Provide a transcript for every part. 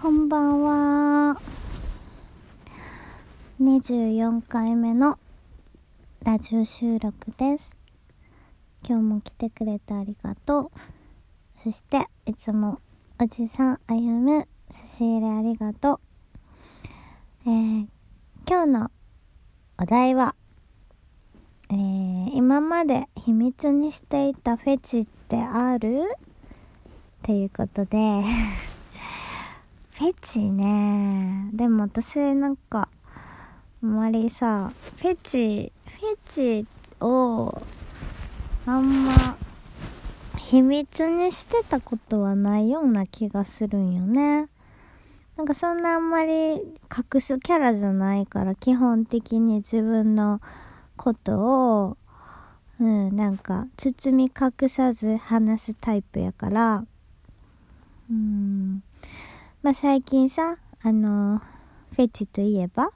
こんばんは。24回目のラジオ収録です。今日も来てくれてありがとう。そして、いつもおじさん歩む差し入れありがとう。えー、今日のお題は、えー、今まで秘密にしていたフェチってある？っていうことでフェチね。でも私なんかあんまりさフェチフェチをあんま秘密にしてたことはないような気がするんよね。なんかそんなあんまり隠すキャラじゃないから基本的に自分のことをうんなんか包み隠さず話すタイプやから。うん。まあ最近さあのフェチといえば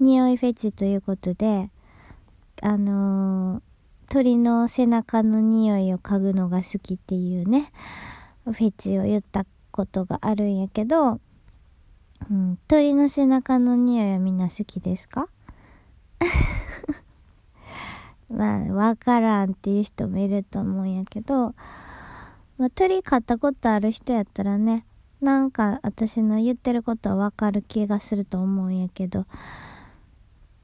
匂いフェチということであの鳥の背中の匂いを嗅ぐのが好きっていうねフェチを言ったことがあるんやけど、うん、鳥の背中の匂いはみんな好きですか？まあわからんっていう人もいると思うんやけど、まあ、鳥飼ったことある人やったらねなんか私の言ってることはわかる気がすると思うんやけど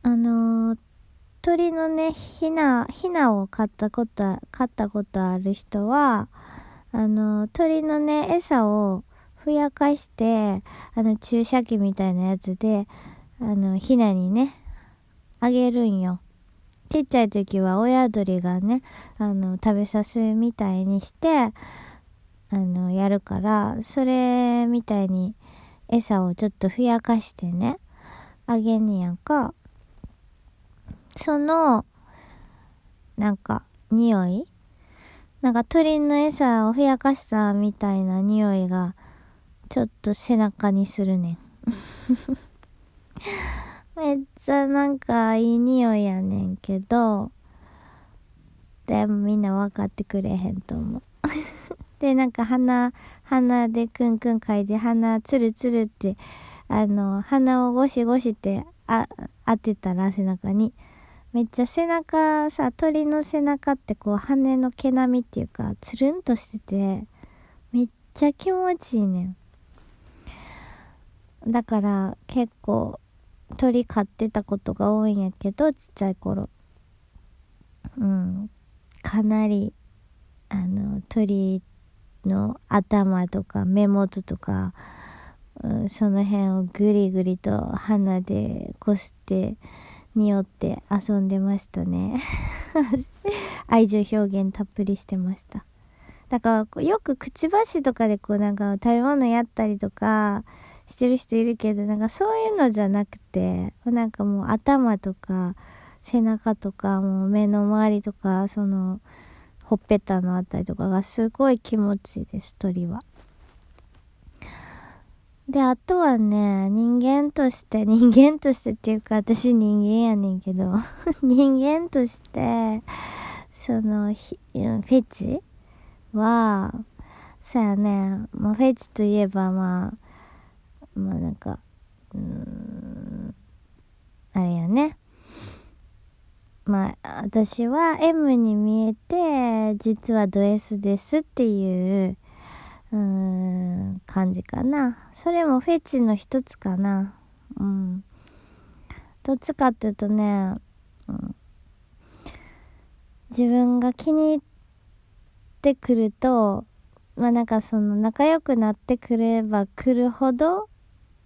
あのー、鳥のねひなひなを飼ったこと飼ったことある人はあのー、鳥のね餌をふやかしてあの注射器みたいなやつであのひなにねあげるんよ。ちっちゃい時は親鳥がねあの食べさすみたいにしてあのやるからそれみたいに餌をちょっとふやかしてねあげんやんか。そのなんか匂いなんか鳥の餌をふやかしたみたいな匂いがちょっと背中にするねん。めっちゃなんかいい匂いやねんけどでもみんな分かってくれへんと思う。でなんか鼻鼻でクンクン嗅いで鼻ツルツルってあの鼻をゴシゴシってあ当てたら背中に。めっちゃ背中さ鳥の背中ってこう羽の毛並みっていうかつるんとしててめっちゃ気持ちいいねん。だから結構鳥飼ってたことが多いんやけどちっちゃい頃。うん。かなりあの鳥の頭とか目元とか、うん、その辺をぐりぐりと鼻でこすって匂って遊んでましたね。愛情表現たっぷりしてました。だからよくくちばしとかでこうなんか食べ物やったりとかしてる人いるけどなんかそういうのじゃなくてなんかもう頭とか背中とかもう目の周りとかそのほっぺたのあたりとかがすごい気持ちいいです鳥は。であとはね人間として人間としてっていうか私人間やねんけど 人間としてそのひフェチはそうやねまあフェチといえばまあまあなんかうんあれやねまあ私は M に見えて実はド S ですっていううん感じかな。それもフェチの一つかな。うん。どっちかっていうとね、うん、自分が気に入ってくるとまあなんかその仲良くなってくればくるほど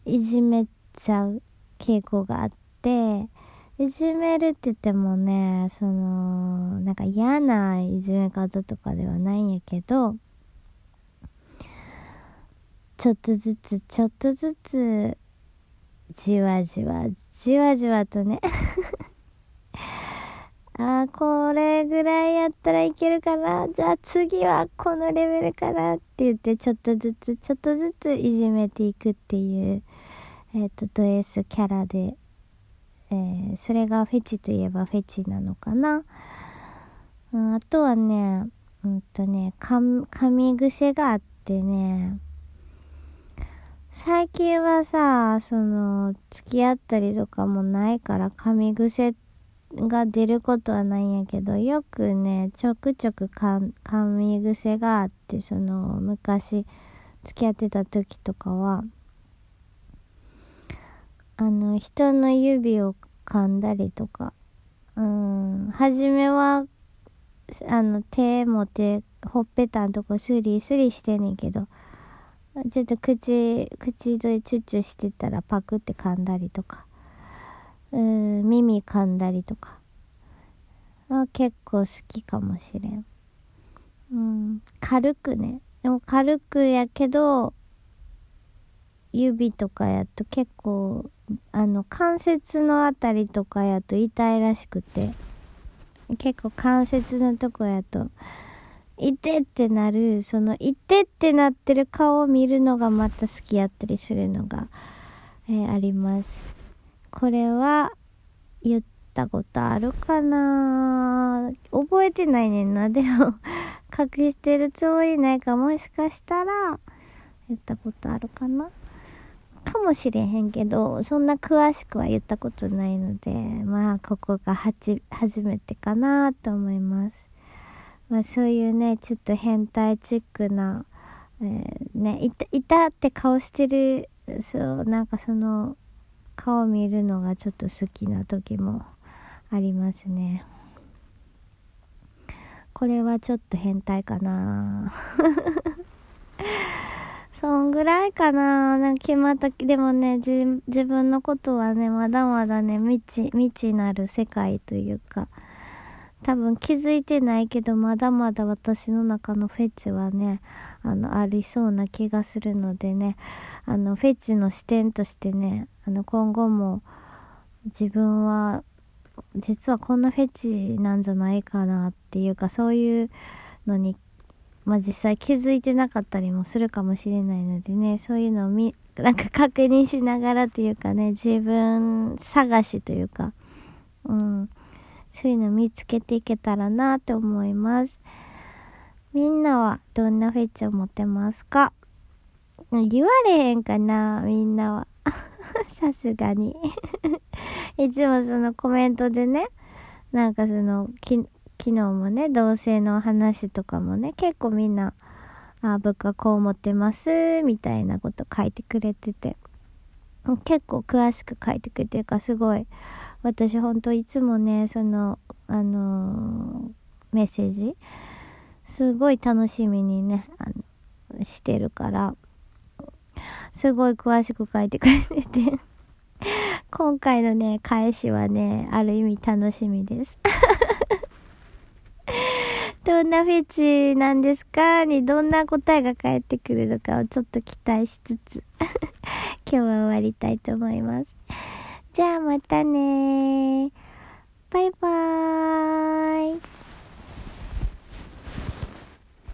いじめちゃう傾向があっていじめるって言ってもねそのなんか嫌ないじめ方とかではないんやけどちょっとずつちょっとずつじわじわじわじわとね あーこれぐらいやったらいけるかなじゃあ次はこのレベルかなって言ってちょっとずつちょっとずついじめていくっていうえっ、ー、とド S キャラで、えー、それがフェチといえばフェチなのかな、あとはねうんとね噛み癖があってね最近はさ、その、付き合ったりとかもないから噛み癖が出ることはないんやけど、よくね、ちょくちょく噛み癖があって、その、昔付き合ってた時とかは、あの、人の指を噛んだりとか、うん、初めは、あの、手持って、ほっぺたんとこスリスリしてんねんけど、ちょっと口、口でチュッチュしてたらパクって噛んだりとか、うん、耳噛んだりとか、は結構好きかもしれん。うん、軽くね。でも軽くやけど、指とかやっと結構、あの、関節のあたりとかやと痛いらしくて、結構関節のとこやと、いてってなる、その、いてってなってる顔を見るのがまた好きやったりするのが、えー、あります。これは、言ったことあるかな？覚えてないねんな。でも隠してるつもりないかもしかしたら、言ったことあるかな？かもしれへんけど、そんな詳しくは言ったことないので、まあ、ここがはち、初めてかなと思います。まあ、そういうね、ちょっと変態チックな、えー、ね、いた、いたって顔してる、そう、なんかその、顔見るのがちょっと好きな時もありますね。これはちょっと変態かなそんぐらいかな。なんか決まった、でもね、自分のことはね、まだまだね、未知、未知なる世界というか、多分気づいてないけど、まだまだ私の中のフェチはね、あの、ありそうな気がするのでね、あの、フェチの視点としてね、あの、今後も自分は、実はこんなフェチなんじゃないかなっていうか、そういうのにまあ実際気づいてなかったりもするかもしれないのでね、そういうのをみ、なんか確認しながらというかね、自分探しというか、うん、そういうの見つけていけたらなと思います。みんなはどんなフェチを持ってますか？言われへんかなみんなは。さすがに いつもそのコメントでね、なんかその、昨日もね、同性の話とかもね、結構みんな、あ、僕はこう思ってます、みたいなこと書いてくれてて、結構詳しく書いてくれてるから、すごい、私ほんといつもね、その、あのー、メッセージ、すごい楽しみにね、あの、してるから、すごい詳しく書いてくれてて。今回のね、返しはね、ある意味楽しみです。どんなフェチなんですか？にどんな答えが返ってくるのかをちょっと期待しつつ 今日は終わりたいと思います。じゃあまたねバイバーイ。